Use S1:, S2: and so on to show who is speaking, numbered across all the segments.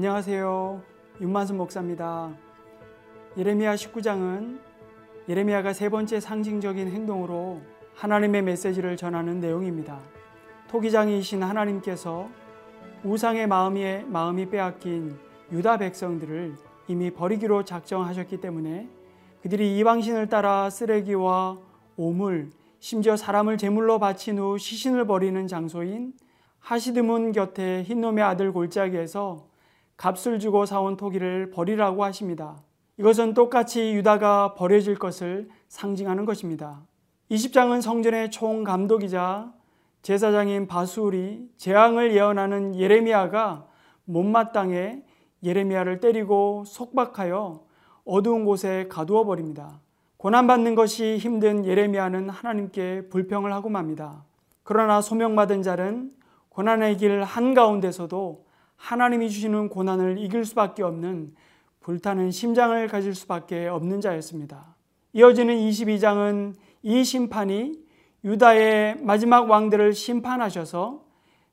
S1: 안녕하세요. 윤만순 목사입니다. 예레미야 19장은 예레미야가 세 번째 상징적인 행동으로 하나님의 메시지를 전하는 내용입니다. 토기장이신 하나님께서 우상의 마음이, 마음이 빼앗긴 유다 백성들을 이미 버리기로 작정하셨기 때문에 그들이 이방신을 따라 쓰레기와 오물, 심지어 사람을 제물로 바친 후 시신을 버리는 장소인 하시드문 곁에 흰놈의 아들 골짜기에서 값을 주고 사온 토기를 버리라고 하십니다. 이것은 똑같이 유다가 버려질 것을 상징하는 것입니다. 20장은 성전의 총감독이자 제사장인 바수울이 재앙을 예언하는 예레미야가 못마땅해 예레미야를 때리고 속박하여 어두운 곳에 가두어 버립니다. 고난받는 것이 힘든 예레미야는 하나님께 불평을 하고 맙니다. 그러나 소명받은 자는 고난의 길 한가운데서도 하나님이 주시는 고난을 이길 수밖에 없는 불타는 심장을 가질 수밖에 없는 자였습니다. 이어지는 22장은 이 심판이 유다의 마지막 왕들을 심판하셔서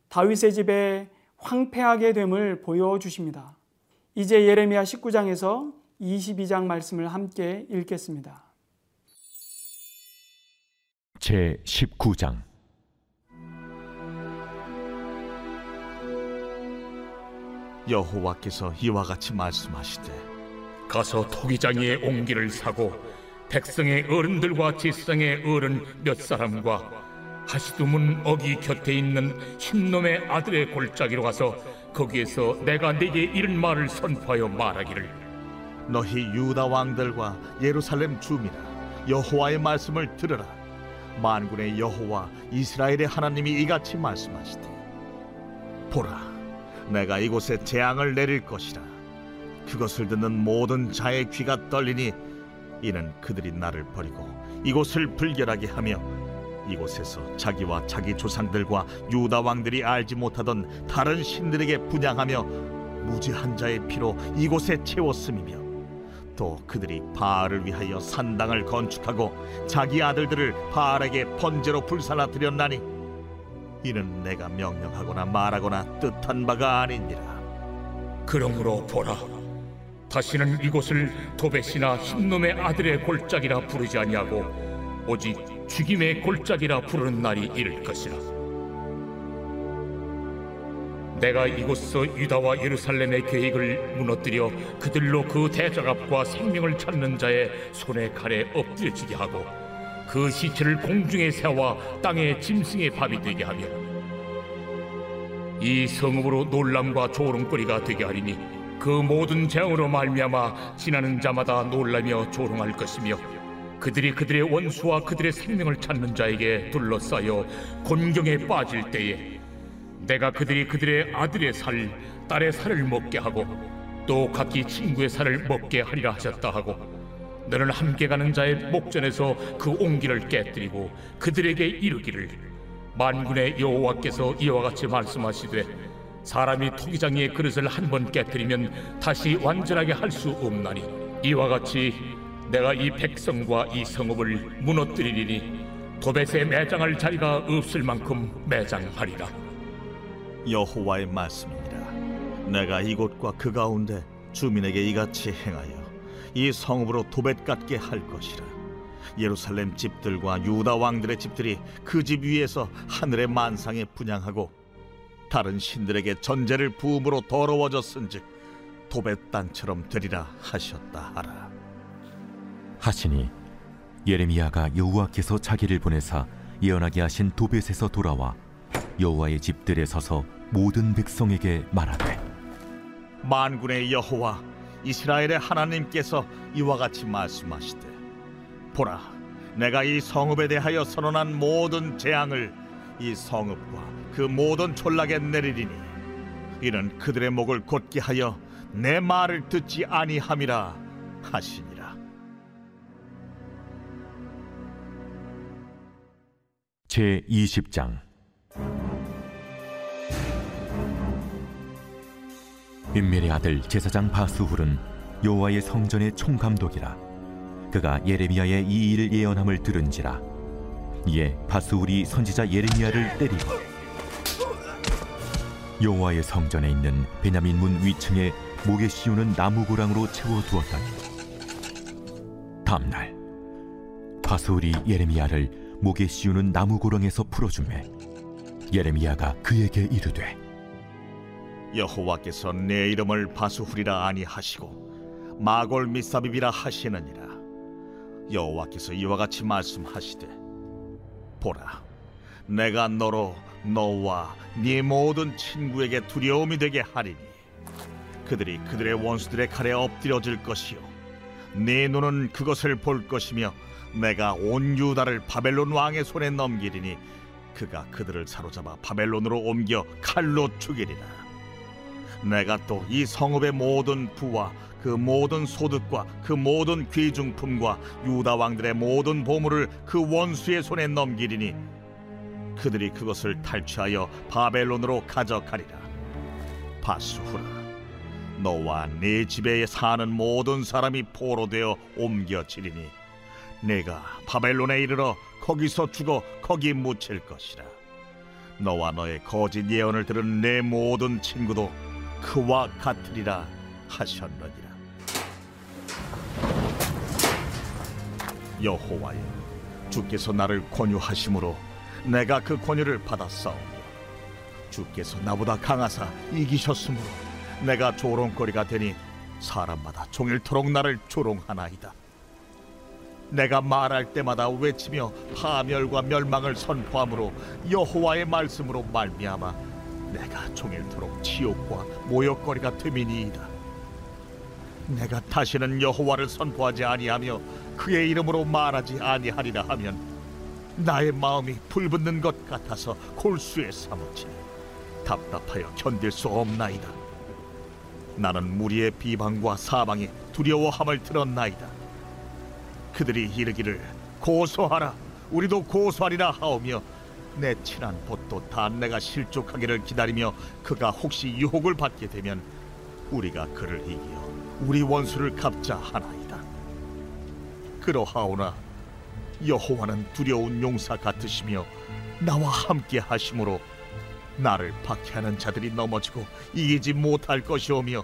S1: 다윗의 집에 황폐하게 됨을 보여주십니다. 이제 예레미야 19장에서 22장 말씀을 함께 읽겠습니다.
S2: 제 19장
S3: 여호와께서 이와 같이 말씀하시되
S4: 가서 토기장이의 옹기를 사고 백성의 어른들과 지성의 어른 몇 사람과 하시두문 어기 곁에 있는 흰놈의 아들의 골짜기로 가서 거기에서 내가 네게 이런 말을 선포하여 말하기를.
S3: 너희 유다 왕들과 예루살렘 주민아 여호와의 말씀을 들으라. 만군의 여호와 이스라엘의 하나님이 이같이 말씀하시되 보라 내가 이곳에 재앙을 내릴 것이라. 그것을 듣는 모든 자의 귀가 떨리니 이는 그들이 나를 버리고 이곳을 불결하게 하며 이곳에서 자기와 자기 조상들과 유다 왕들이 알지 못하던 다른 신들에게 분양하며 무지한 자의 피로 이곳에 채웠음이며 또 그들이 바알을 위하여 산당을 건축하고 자기 아들들을 바알에게 번제로 불사나 드렸나니 이는 내가 명령하거나 말하거나 뜻한 바가 아니니라.
S4: 그러므로 보라 다시는 이곳을 도벳이나 흰놈의 아들의 골짜기라 부르지 아니하고 오직 죽임의 골짜기라 부르는 날이 이를 것이라. 내가 이곳서 유다와 예루살렘의 계획을 무너뜨려 그들로 그 대적압과 생명을 찾는 자의 손에 칼에 엎드려지게 하고 그 시체를 공중에 세워 땅의 짐승의 밥이 되게 하며 이 성읍으로 놀람과 조롱거리가 되게 하리니 그 모든 재앙으로 말미암아 지나는 자마다 놀라며 조롱할 것이며 그들이 그들의 원수와 그들의 생명을 찾는 자에게 둘러싸여 곤경에 빠질 때에 내가 그들이 그들의 아들의 살, 딸의 살을 먹게 하고 또 각기 친구의 살을 먹게 하리라 하셨다 하고 너는 함께 가는 자의 목전에서 그 옹기를 깨뜨리고 그들에게 이르기를 만군의 여호와께서 이와 같이 말씀하시되 사람이 토기장이의 그릇을 한 번 깨뜨리면 다시 완전하게 할 수 없나니 이와 같이 내가 이 백성과 이 성읍을 무너뜨리리니 도벳에 매장할 자리가 없을 만큼 매장하리라.
S3: 여호와의 말씀이니라. 내가 이곳과 그 가운데 주민에게 이같이 행하여 이 성읍으로 도벳 같게 할 것이라. 예루살렘 집들과 유다 왕들의 집들이 그 집 위에서 하늘의 만상에 분양하고 다른 신들에게 전제를 부음으로 더러워졌은즉 도벳 땅처럼 되리라 하셨다 하라.
S2: 하시니 예레미야가 여호와께서 자기를 보내사 예언하게 하신 도벳에서 돌아와 여호와의 집들에 서서 모든 백성에게 말하되
S3: 만군의 여호와 이스라엘의 하나님께서 이와 같이 말씀하시되 보라 내가 이 성읍에 대하여 선언한 모든 재앙을 이 성읍과 그 모든 촌락에 내리리니 이는 그들의 목을 곧게 하여 내 말을 듣지 아니함이라 하시니라.
S2: 제 20장 임멜의 아들 제사장 바수훌은 여호와의 성전의 총감독이라 그가 예레미야의 이 일을 예언함을 들은지라 이에 바수훌이 선지자 예레미야를 때리고 여호와의 성전에 있는 베냐민 문 위층에 목에 씌우는 나무 고랑으로 채워 두었더니 다음날 바스울이 예레미야를 목에 씌우는 나무 고랑에서 풀어주매 예레미야가 그에게 이르되
S3: 여호와께서 내 이름을 바수후리라 아니하시고 마골 미사비비라 하시느니라. 여호와께서 이와 같이 말씀하시되 보라 내가 너로 너와 네 모든 친구에게 두려움이 되게 하리니 그들이 그들의 원수들의 칼에 엎드려질 것이요 네 눈은 그것을 볼 것이며 내가 온 유다를 바벨론 왕의 손에 넘기리니 그가 그들을 사로잡아 바벨론으로 옮겨 칼로 죽이리라 내가 또 이 성읍의 모든 부와 그 모든 소득과 그 모든 귀중품과 유다 왕들의 모든 보물을 그 원수의 손에 넘기리니 그들이 그것을 탈취하여 바벨론으로 가져가리라. 바수후라 너와 네 집에 사는 모든 사람이 포로되어 옮겨지리니 내가 바벨론에 이르러 거기서 죽어 거기 묻힐 것이라. 너와 너의 거짓 예언을 들은 내 모든 친구도 그와 같으리라 하셨느니라. 여호와여 주께서 나를 권유하심으로 내가 그 권유를 받았사오며 주께서 나보다 강하사 이기셨으므로 내가 조롱거리가 되니 사람마다 종일토록 나를 조롱하나이다. 내가 말할 때마다 외치며 파멸과 멸망을 선포함으로 여호와의 말씀으로 말미암아 내가 종일토록 지옥과 모욕거리가 됨이니이다. 내가 다시는 여호와를 선포하지 아니하며 그의 이름으로 말하지 아니하리라 하면 나의 마음이 불붙는 것 같아서 골수에 사무치니 답답하여 견딜 수 없나이다. 나는 무리의 비방과 사방에 두려워함을 들었나이다. 그들이 이르기를 고소하라 우리도 고소하리라 하오며 내 친한 벗도 다 내가 실족하기를 기다리며 그가 혹시 유혹을 받게 되면 우리가 그를 이기어 우리 원수를 갚자 하나이다. 그러하오나 여호와는 두려운 용사 같으시며 나와 함께 하심으로 나를 박해하는 자들이 넘어지고 이기지 못할 것이오며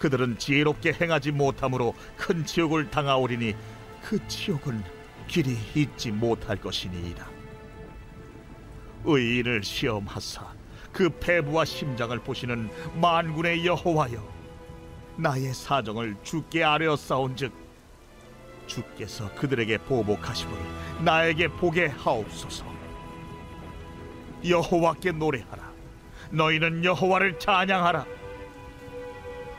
S3: 그들은 지혜롭게 행하지 못함으로 큰 지옥을 당하오리니 그 지옥은 길이 잊지 못할 것이니이다. 의인을 시험하사 그 패부와 심장을 보시는 만군의 여호와여 나의 사정을 주께 아뢰었사온즉 주께서 그들에게 보복하심을 나에게 보게 하옵소서. 여호와께 노래하라. 너희는 여호와를 찬양하라.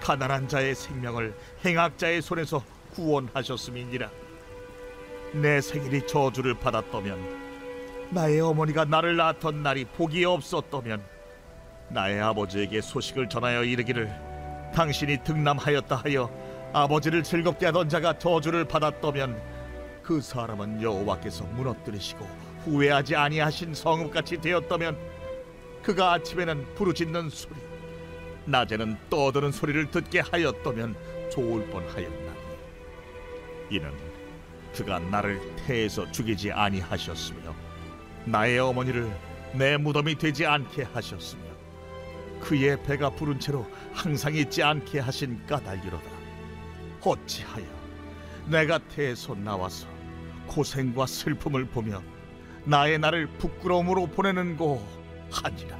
S3: 가난한 자의 생명을 행악자의 손에서 구원하셨음이니라. 내 생일이 저주를 받았다면 나의 어머니가 나를 낳았던 날이 복이 없었다면 나의 아버지에게 소식을 전하여 이르기를 당신이 등남하였다 하여 아버지를 즐겁게 하던 자가 저주를 받았다면 그 사람은 여호와께서 무너뜨리시고 후회하지 아니하신 성읍같이 되었다면 그가 아침에는 부르짖는 소리 낮에는 떠드는 소리를 듣게 하였다면 좋을 뻔하였나니. 이는 그가 나를 태에서 죽이지 아니하셨으며 나의 어머니를 내 무덤이 되지 않게 하셨으며 그의 배가 부른 채로 항상 있지 않게 하신 까닭이로다. 어찌하여 내가 태에서 나와서 고생과 슬픔을 보며 나의 나를 부끄러움으로 보내는고 하니라.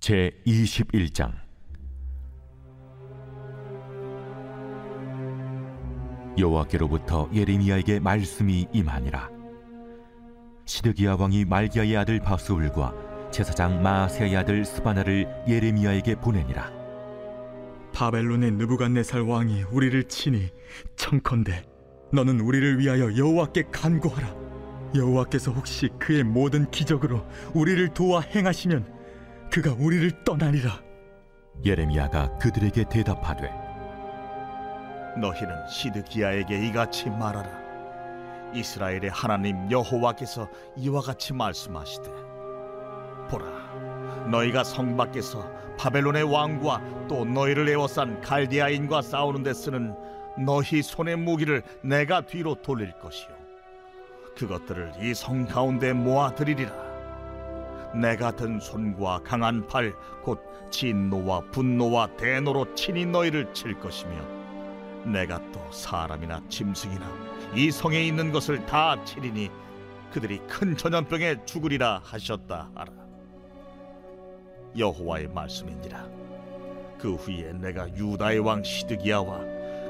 S2: 제 21장 여호와께로부터 예레미야에게 말씀이 임하니라. 시드기야 왕이 말기야의 아들 바스울과 제사장 마아세야의 아들 스바나를 예레미야에게 보내니라.
S5: 바벨론의 느부갓네살 왕이 우리를 치니 청컨대 너는 우리를 위하여 여호와께 간구하라. 여호와께서 혹시 그의 모든 기적으로 우리를 도와 행하시면 그가 우리를 떠나리라.
S2: 예레미야가 그들에게 대답하되
S3: 너희는 시드기야에게 이같이 말하라. 이스라엘의 하나님 여호와께서 이와 같이 말씀하시되 보라 너희가 성 밖에서 바벨론의 왕과 또 너희를 에워싼 갈디아인과 싸우는 데 쓰는 너희 손의 무기를 내가 뒤로 돌릴 것이요. 그것들을 이 성 가운데 모아 드리리라. 내가 든 손과 강한 팔 곧 진노와 분노와 대노로 친히 너희를 칠 것이며 내가 또 사람이나 짐승이나 이 성에 있는 것을 다 치리니 그들이 큰 전염병에 죽으리라 하셨다 하라. 여호와의 말씀이니라. 그 후에 내가 유다의 왕 시드기야와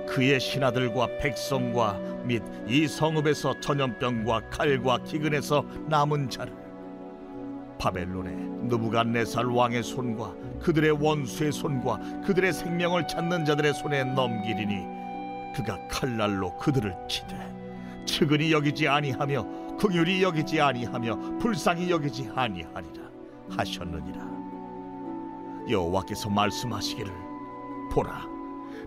S3: 그의 신하들과 백성과 및 이 성읍에서 전염병과 칼과 기근에서 남은 자를 바벨론의 느부갓네살 왕의 손과 그들의 원수의 손과 그들의 생명을 찾는 자들의 손에 넘기리니 그가 칼날로 그들을 치되 측은히 여기지 아니하며 긍휼히 여기지 아니하며 불쌍히 여기지 아니하리라 하셨느니라. 여호와께서 말씀하시기를 보라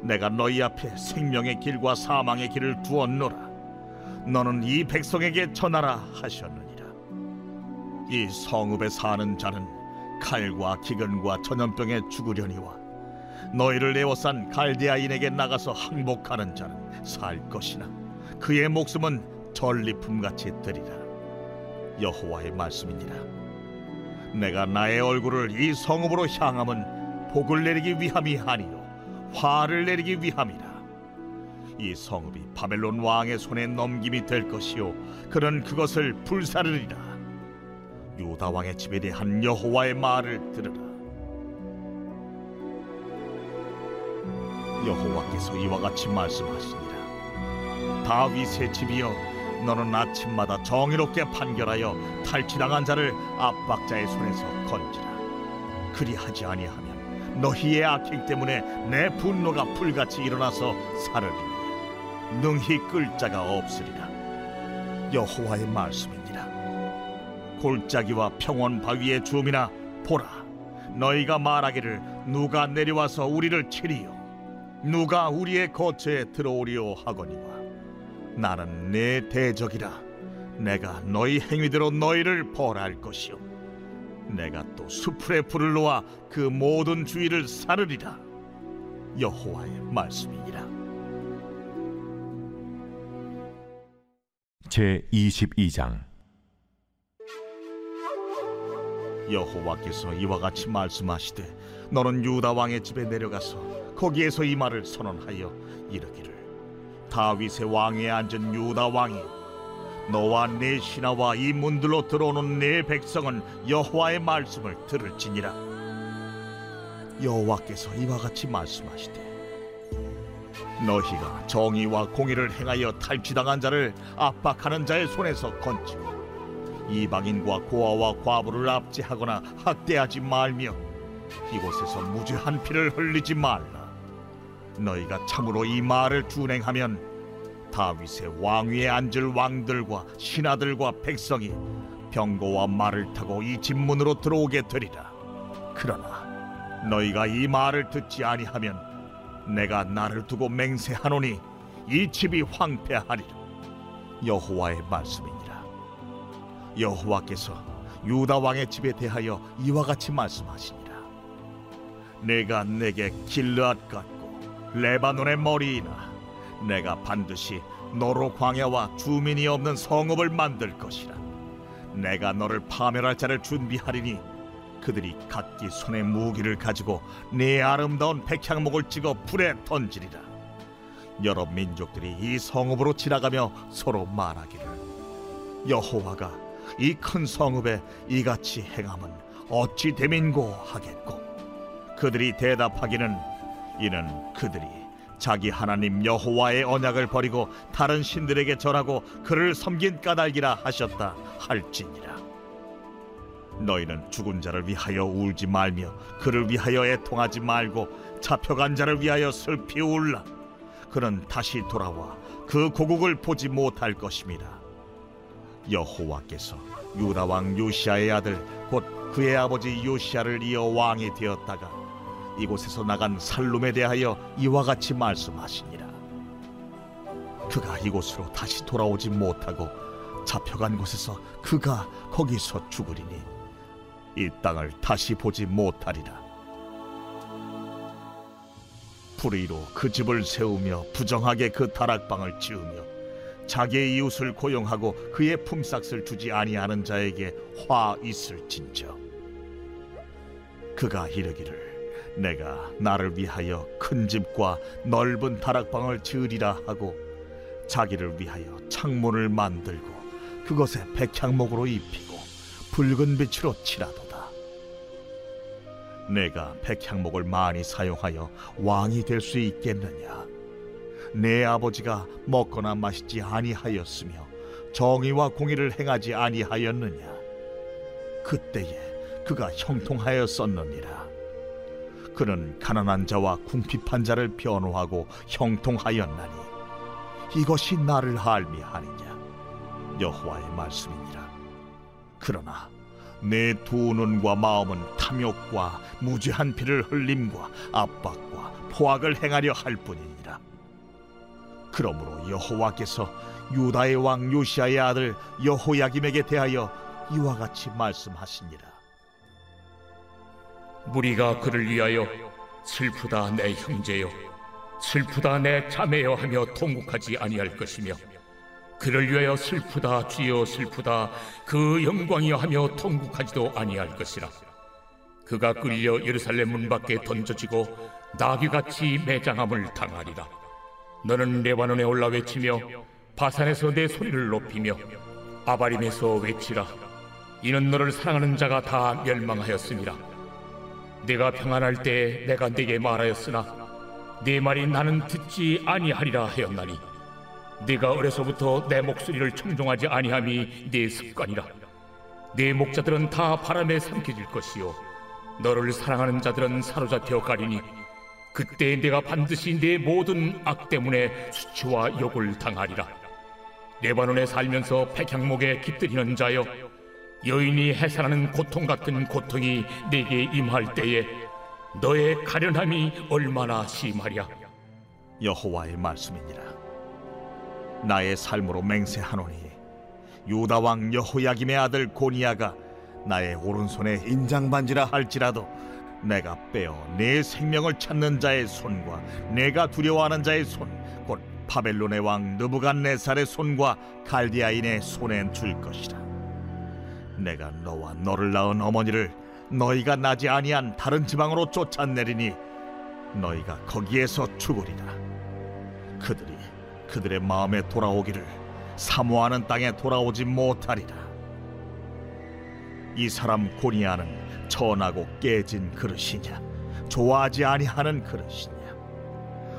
S3: 내가 너희 앞에 생명의 길과 사망의 길을 두었노라. 너는 이 백성에게 전하라 하셨느니라. 이 성읍에 사는 자는 칼과 기근과 전염병에 죽으려니와 너희를 내어싼 갈대아인에게 나가서 항복하는 자는 살 것이나 그의 목숨은 전리품 같이 되리라. 여호와의 말씀이니라. 내가 나의 얼굴을 이 성읍으로 향함은 복을 내리기 위함이 아니요 화를 내리기 위함이라. 이 성읍이 바벨론 왕의 손에 넘김이 될 것이요 그는 그것을 불사르리라. 유다 왕의 집에 대한 여호와의 말을 들으라 여호와께서 이와 같이 말씀하시니라. 다윗의 집이여 너는 아침마다 정의롭게 판결하여 탈취당한 자를 압박자의 손에서 건지라. 그리하지 아니하면 너희의 악행 때문에 내 분노가 불같이 일어나서 사르리니 능히 끌 자가 없으리라. 여호와의 말씀이니라 골짜기와 평원 바위의 주민아 보라 너희가 말하기를 누가 내려와서 우리를 치리요 누가 우리의 거처에 들어오리요 하거니와 나는 내 대적이라. 내가 너희 행위대로 너희를 벌할 것이요 내가 또 수풀의 불을 놓아 그 모든 주위를 사르리라. 여호와의 말씀이니라.
S2: 제 22장.
S3: 여호와께서 이와 같이 말씀하시되 너는 유다 왕의 집에 내려가서 거기에서 이 말을 선언하여 이르기를 다윗의 왕에 앉은 유다 왕이 너와 내 신하와 이 문들로 들어오는 내 백성은 여호와의 말씀을 들을지니라 여호와께서 이와 같이 말씀하시되 너희가 정의와 공의를 행하여 탈취당한 자를 압박하는 자의 손에서 건지고 이방인과 고아와 과부를 압제하거나 학대하지 말며 이곳에서 무죄한 피를 흘리지 말라. 너희가 참으로 이 말을 준행하면 다윗의 왕위에 앉을 왕들과 신하들과 백성이 병거와 말을 타고 이 집문으로 들어오게 되리라. 그러나 너희가 이 말을 듣지 아니하면 내가 나를 두고 맹세하노니 이 집이 황폐하리라. 여호와의 말씀이니라. 여호와께서 유다 왕의 집에 대하여 이와 같이 말씀하시니라 내가 내게 길르앗 같고 레바논의 머리이나 내가 반드시 너로 광야와 주민이 없는 성읍을 만들 것이라. 내가 너를 파멸할 자를 준비하리니 그들이 각기 손에 무기를 가지고 네 아름다운 백향목을 찍어 불에 던지리라. 여러 민족들이 이 성읍으로 지나가며 서로 말하기를 여호와가 이 큰 성읍에 이같이 행함은 어찌 되민고 하겠고 그들이 대답하기는 이는 그들이 자기 하나님 여호와의 언약을 버리고 다른 신들에게 절하고 그를 섬긴 까닭이라 하셨다 할지니라. 너희는 죽은 자를 위하여 울지 말며 그를 위하여 애통하지 말고 잡혀간 자를 위하여 슬피 울라. 그는 다시 돌아와 그 고국을 보지 못할 것입니다. 여호와께서 유다 왕 요시아의 아들 곧 그의 아버지 요시아를 이어 왕이 되었다가 이곳에서 나간 살룸에 대하여 이와 같이 말씀하시니라. 그가 이곳으로 다시 돌아오지 못하고 잡혀간 곳에서 그가 거기서 죽으리니 이 땅을 다시 보지 못하리라. 불의로 그 집을 세우며 부정하게 그 다락방을 지으며 자기의 이웃을 고용하고 그의 품삯을 주지 아니하는 자에게 화 있을진저 그가 이르기를 내가 나를 위하여 큰 집과 넓은 다락방을 지으리라 하고 자기를 위하여 창문을 만들고 그것에 백향목으로 입히고 붉은 빛으로 칠하도다. 내가 백향목을 많이 사용하여 왕이 될 수 있겠느냐? 내 아버지가 먹거나 마시지 아니하였으며 정의와 공의를 행하지 아니하였느냐? 그때에 그가 형통하였었느니라 그는 가난한 자와 궁핍한 자를 변호하고 형통하였나니 이것이 나를 알미하느냐? 여호와의 말씀이니라. 그러나 내 두 눈과 마음은 탐욕과 무죄한 피를 흘림과 압박과 포악을 행하려 할 뿐이니라. 그러므로 여호와께서 유다의 왕 요시아의 아들 여호야김에게 대하여 이와 같이 말씀하시니라
S4: 무리가 그를 위하여 슬프다 내 형제여. 슬프다 내 자매여 하며 통곡하지 아니할 것이며 그를 위하여 슬프다 주여 슬프다 그 영광이여 하며 통곡하지도 아니할 것이라. 그가 끌려 예루살렘 문 밖에 던져지고 나귀같이 매장함을 당하리라. 너는 레바논에 올라 외치며 바산에서 내 소리를 높이며 아바림에서 외치라. 이는 너를 사랑하는 자가 다 멸망하였음이라 내가 평안할 때 내가 네게 말하였으나 네 말이 나는 듣지 아니하리라 하였나니 네가 어려서부터 내 목소리를 청종하지 아니함이 네 습관이라. 네 목자들은 다 바람에 삼켜질 것이요. 너를 사랑하는 자들은 사로잡혀 가리니 그때 내가 반드시 네 모든 악 때문에 수치와 욕을 당하리라. 레바논에 살면서 백향목에 깃들이는 자여 여인이 해산하는 고통 같은 고통이 내게 임할 때에 너의 가련함이 얼마나 심하랴.
S3: 여호와의 말씀이니라. 나의 삶으로 맹세하노니 유다 왕 여호야김의 아들 고니야가 나의 오른손에 인장 반지라 할지라도 내가 빼어 내 생명을 찾는 자의 손과 내가 두려워하는 자의 손 곧 바벨론의 왕 느부갓네살의 손과 갈디아인의 손에 줄 것이라 내가 너와 너를 낳은 어머니를 너희가 나지 아니한 다른 지방으로 쫓아내리니 너희가 거기에서 죽으리라. 그들이 그들의 마음에 돌아오기를 사모하는 땅에 돌아오지 못하리라. 이 사람 고니아는 천하고 깨진 그릇이냐 좋아하지 아니하는 그릇이냐?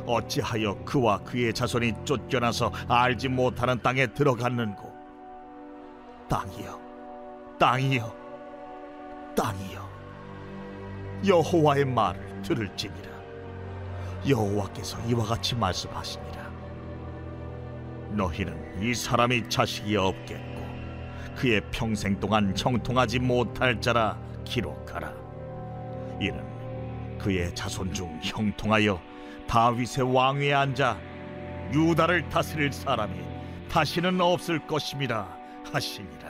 S3: 어찌하여 그와 그의 자손이 쫓겨나서 알지 못하는 땅에 들어갔는고? 땅이여 땅이여 땅이여 여호와의 말을 들을지니라. 여호와께서 이와 같이 말씀하시니라. 너희는 이 사람이 자식이 없겠고 그의 평생 동안 형통하지 못할 자라 기록하라. 이는 그의 자손 중 형통하여 다윗의 왕위에 앉아 유다를 다스릴 사람이 다시는 없을 것임이라 하시니라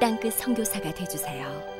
S6: 땅끝 성교사가 되주세요